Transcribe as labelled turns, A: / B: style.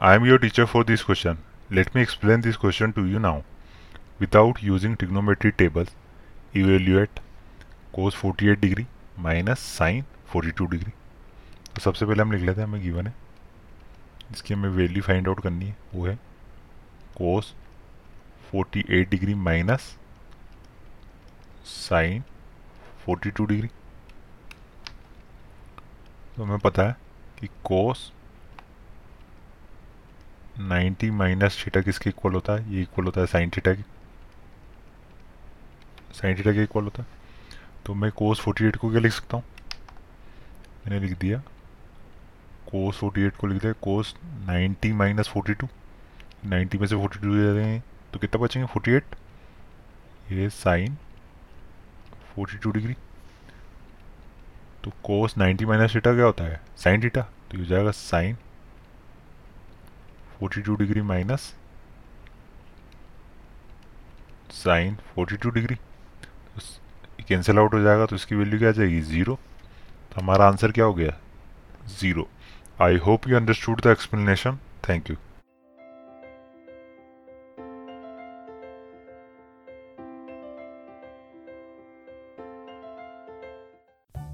A: I am your teacher for this question. Let me explain this question to you now. Without using trigonometry tables, evaluate cos 48 degree minus sin 42 degree. तो सबसे पहले हम लिख लेते हैं हमें given है इसकी हमें वैल्यू फाइंड आउट करनी है वो है cos 48 degree minus sine 42 degree तो हमें पता है कि कोस 90 माइनस थीटा किसके इक्वल होता है? ये इक्वल होता है साइन थीटा की। साइन थीटा के इक्वल होता है। तो मैं कोस 48 को क्या लिख सकता हूँ? मैंने लिख दिया। कोस 48 को लिख दिया। Cos 90 minus forty two ninety में से फोर्टी टू दे हैं। तो कितना बचेंगे? 48 ये साइन 42 डिग्री। तो कोस 90 माइनस थीटा क्या होता है? Sine theta. तो ये जाएगा sine 42 degree minus sine 42 degree cancel out हो जाएगा तो इसकी वैल्यू क्या आ जाएगी? ज़ीरो तो हमारा आंसर क्या हो गया? Zero I hope you understood the explanation thank you